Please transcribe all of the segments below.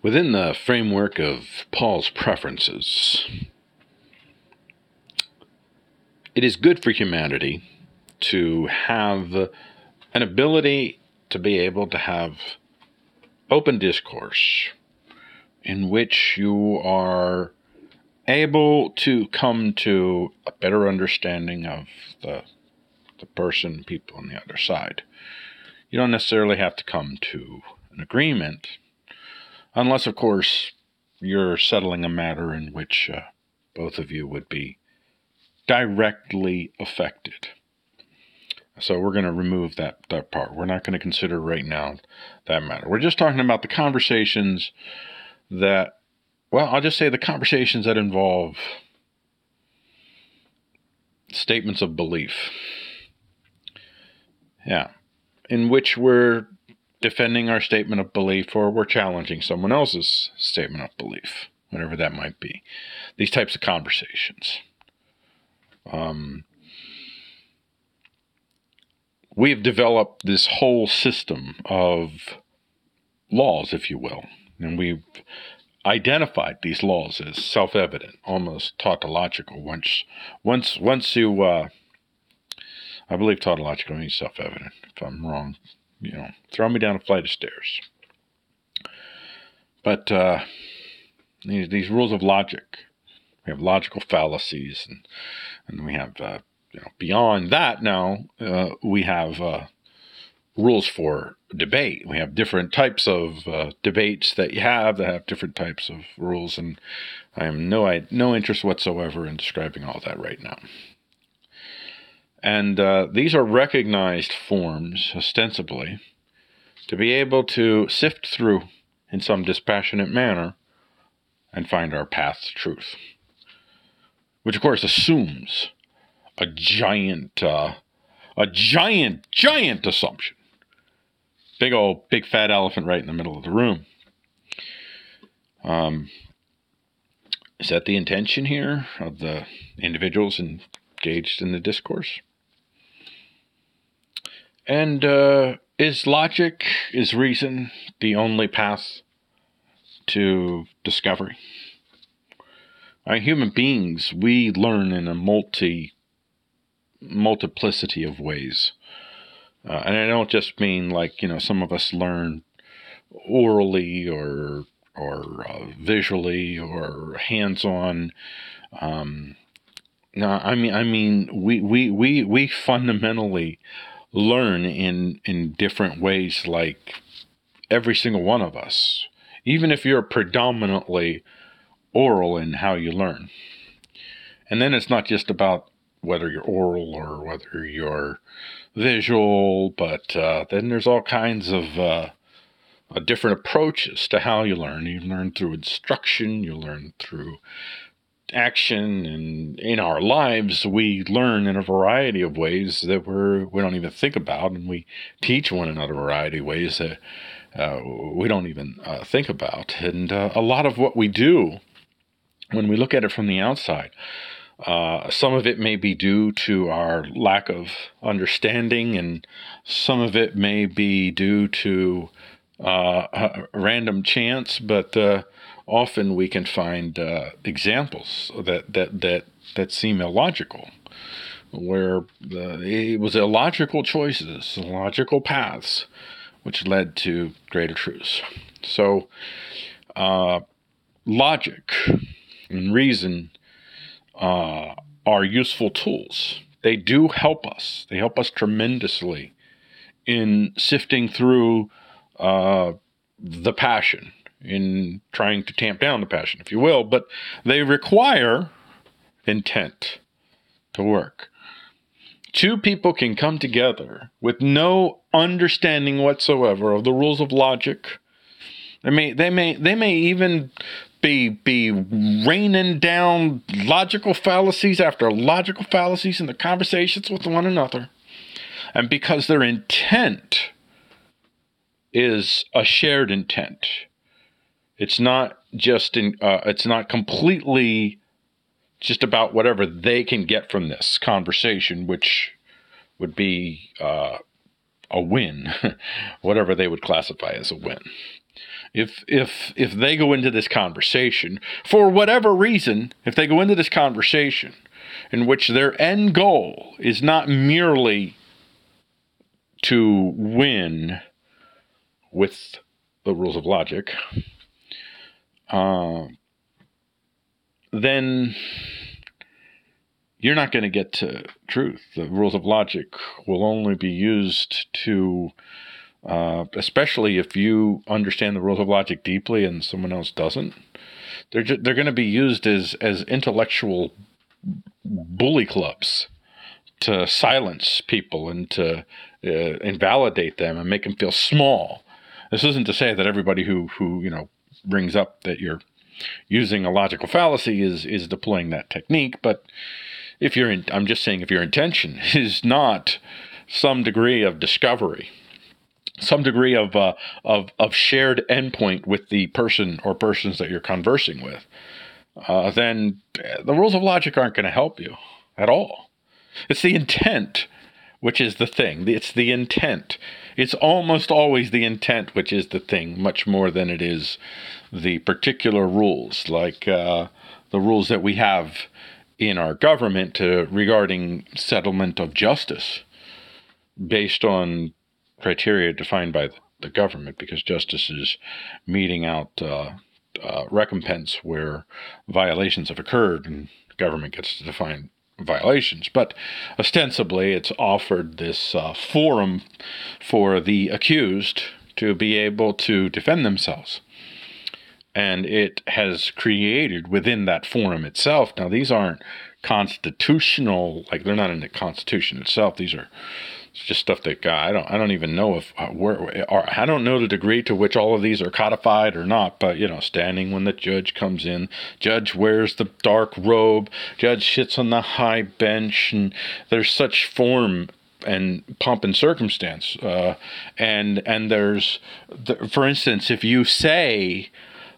Within the framework of Paul's preferences, it is good for humanity to have an ability to be able to have open discourse in which you are able to come to a better understanding of the the person, people on the other side. You don't necessarily have to come to an agreement, unless, of course, you're settling a matter in which uh, both of you would be directly affected. So we're going to remove that that part. We're not going to consider right now that matter. We're just talking about the conversations that well, I'll just say the conversations that involve statements of belief. Yeah. In which we're defending our statement of belief or we're challenging someone else's statement of belief, whatever that might be. These types of conversations. Um, we've developed this whole system of laws, if you will, and we've identified these laws as self-evident, almost tautological. Once, once, once you, uh, I believe tautological means self-evident. If I'm wrong, you know, throw me down a flight of stairs. But uh, these these rules of logic, we have logical fallacies, and and we have uh, you know beyond that now uh, we have uh, rules for debate. We have different types of uh, debates that you have that have different types of rules, and I am no I, no interest whatsoever in describing all that right now. And uh, these are recognized forms, ostensibly, to be able to sift through in some dispassionate manner and find our path to truth. Which, of course, assumes a giant, uh, a giant, giant assumption big old big fat elephant right in the middle of the room. Um, is that the intention here of the individuals engaged in the discourse? And uh, is logic, is reason the only path to discovery? Our human beings, we learn in a multi multiplicity of ways. Uh, and I don't just mean like you know some of us learn orally or or uh, visually or hands-on. Um, no, I mean I mean we we we we fundamentally learn in in different ways. Like every single one of us, even if you're predominantly oral in how you learn. And then it's not just about whether you're oral or whether you're visual, but uh, then there's all kinds of uh, uh, different approaches to how you learn. You learn through instruction, you learn through action, and in our lives, we learn in a variety of ways that we're we don't even think about, and we teach one another a variety of ways that uh, we don't even uh, think about. And uh, a lot of what we do when we look at it from the outside uh, some of it may be due to our lack of understanding, and some of it may be due to uh, random chance. But uh, often we can find uh, examples that that that that seem illogical, where it was illogical choices, illogical paths, which led to greater truths. So, uh, logic and reason uh, are useful tools. They do help us. They help us tremendously in sifting through uh, the passion, in trying to tamp down the passion, if you will, but they require intent to work. Two people can come together with no understanding whatsoever of the rules of logic. They may, they may, they may even be be raining down logical fallacies after logical fallacies in the conversations with one another. And because their intent is a shared intent, it's not just in uh, it's not completely just about whatever they can get from this conversation, which would be uh, a win, whatever they would classify as a win. If if if they go into this conversation for whatever reason, if they go into this conversation in which their end goal is not merely to win with the rules of logic, uh, then you're not going to get to truth. The rules of logic will only be used to, uh, especially if you understand the rules of logic deeply and someone else doesn't. They're ju- they're going to be used as as intellectual bully clubs to silence people and to uh, invalidate them and make them feel small. This isn't to say that everybody who who you know brings up that you're using a logical fallacy is is deploying that technique, but if you're in, I'm just saying if your intention is not some degree of discovery, some degree of uh, of of shared endpoint with the person or persons that you're conversing with, uh, then the rules of logic aren't going to help you at all. It's the intent which is the thing. It's the intent. It's almost always the intent which is the thing, much more than it is the particular rules, like uh, the rules that we have in our government regarding settlement of justice based on criteria defined by the government, because justice is meting out uh, uh, recompense where violations have occurred, and government gets to define violations. But ostensibly, it's offered this uh, forum for the accused to be able to defend themselves. And it has created within that forum itself. Now, these aren't constitutional, like they're not in the Constitution itself. These are just stuff that God, I don't I don't even know if uh, where or I don't know the degree to which all of these are codified or not. But you know, standing when the judge comes in, judge wears the dark robe, judge sits on the high bench, and there's such form and pomp and circumstance. Uh, and and there's, the, for instance, if you say,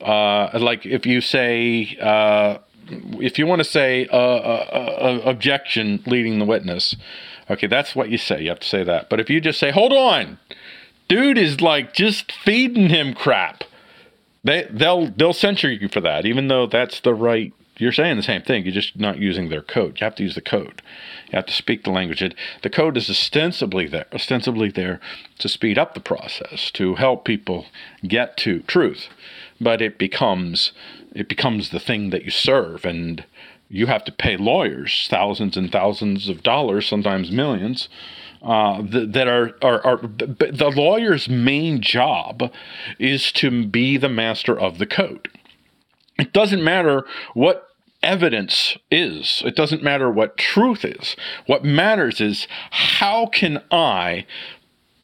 uh, like if you say. Uh, if you want to say uh, uh, uh, objection leading the witness, Okay, that's what you say. You have to say that. But if you just say, hold on, dude is like just feeding him crap, they they'll they'll censor you for that, even though that's the right. You're saying the same thing. You're just not using their code. You have to use the code. You have to speak the language. It, the code is ostensibly there, ostensibly there to speed up the process, to help people get to truth. But it becomes it becomes the thing that you serve, and you have to pay lawyers thousands and thousands of dollars, sometimes millions, uh, that, are, are, are the lawyer's main job is to be the master of the code. It doesn't matter what evidence is. It doesn't matter what truth is. What matters is how can I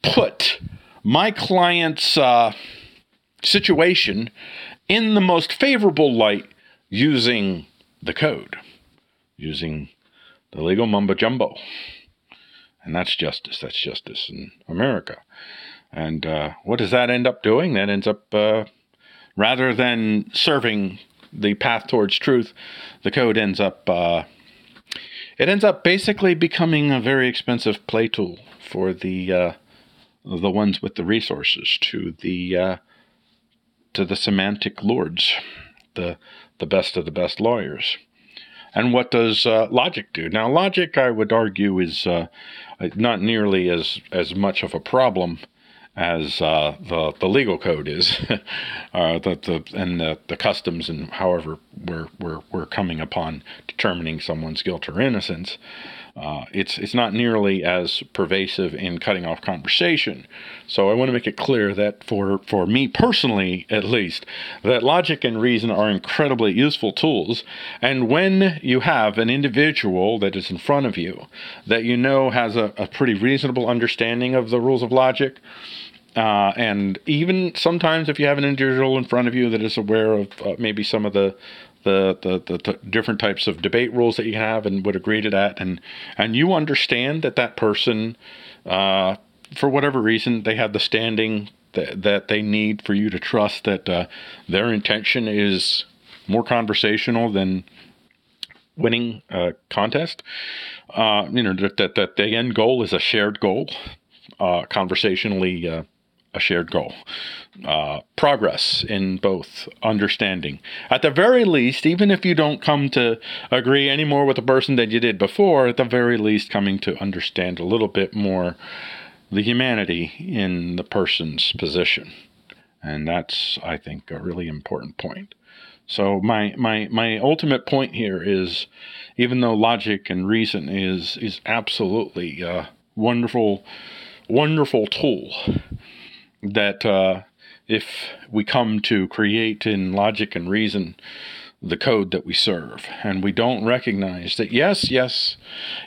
put my client's uh, situation in the most favorable light using the code using the legal mumbo jumbo. And that's justice. That's justice in America. And uh, what does that end up doing? That ends up, uh, rather than serving the path towards truth, the code ends up, uh, it ends up basically becoming a very expensive play tool for the uh, the ones with the resources to the uh, to the semantic lords, the the best of the best lawyers. And what does uh, logic do? Now, logic, I would argue, is uh, not nearly as as much of a problem as uh, the the legal code is, uh, the, the and the, the customs and however we're we're we're coming upon determining someone's guilt or innocence. Uh, it's it's not nearly as pervasive in cutting off conversation. So I want to make it clear that for for me personally, at least, that logic and reason are incredibly useful tools. And when you have an individual that is in front of you that you know has a, a pretty reasonable understanding of the rules of logic. Uh, and even sometimes, if you have an individual in front of you that is aware of uh, maybe some of the the, the, the, the, different types of debate rules that you have and would agree to that. And and you understand that that person uh, for whatever reason they have the standing that, that they need for you to trust that uh, their intention is more conversational than winning a contest. Uh, you know that, that, that the end goal is a shared goal uh, conversationally uh, a shared goal. Uh, progress in both understanding. At the very least, even if you don't come to agree any more with the person than you did before, at the very least, coming to understand a little bit more the humanity in the person's position. And that's, I think, a really important point. So my my my ultimate point here is, even though logic and reason is is absolutely a wonderful, wonderful tool, that uh, if we come to create in logic and reason the code that we serve, and we don't recognize that yes, yes,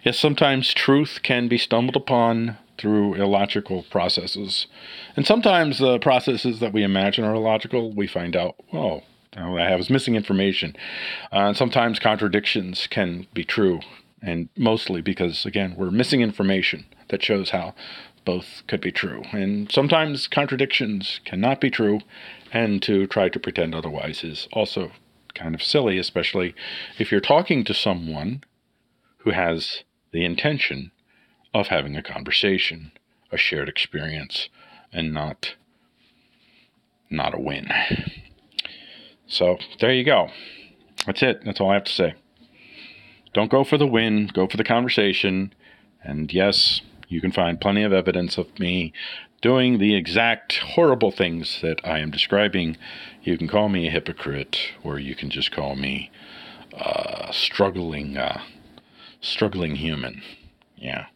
yes, sometimes truth can be stumbled upon through illogical processes, and sometimes the processes that we imagine are illogical, we find out, oh, I was missing information. Uh, and sometimes contradictions can be true, and mostly because, again, we're missing information that shows how both could be true. And sometimes contradictions cannot be true, and to try to pretend otherwise is also kind of silly, especially if you're talking to someone who has the intention of having a conversation, a shared experience, and not not a win. So there you go. That's it. That's all I have to say. Don't go for the win, go for the conversation. And yes, you can find plenty of evidence of me doing the exact horrible things that I am describing. You can call me a hypocrite, or you can just call me a struggling, uh, struggling human. Yeah.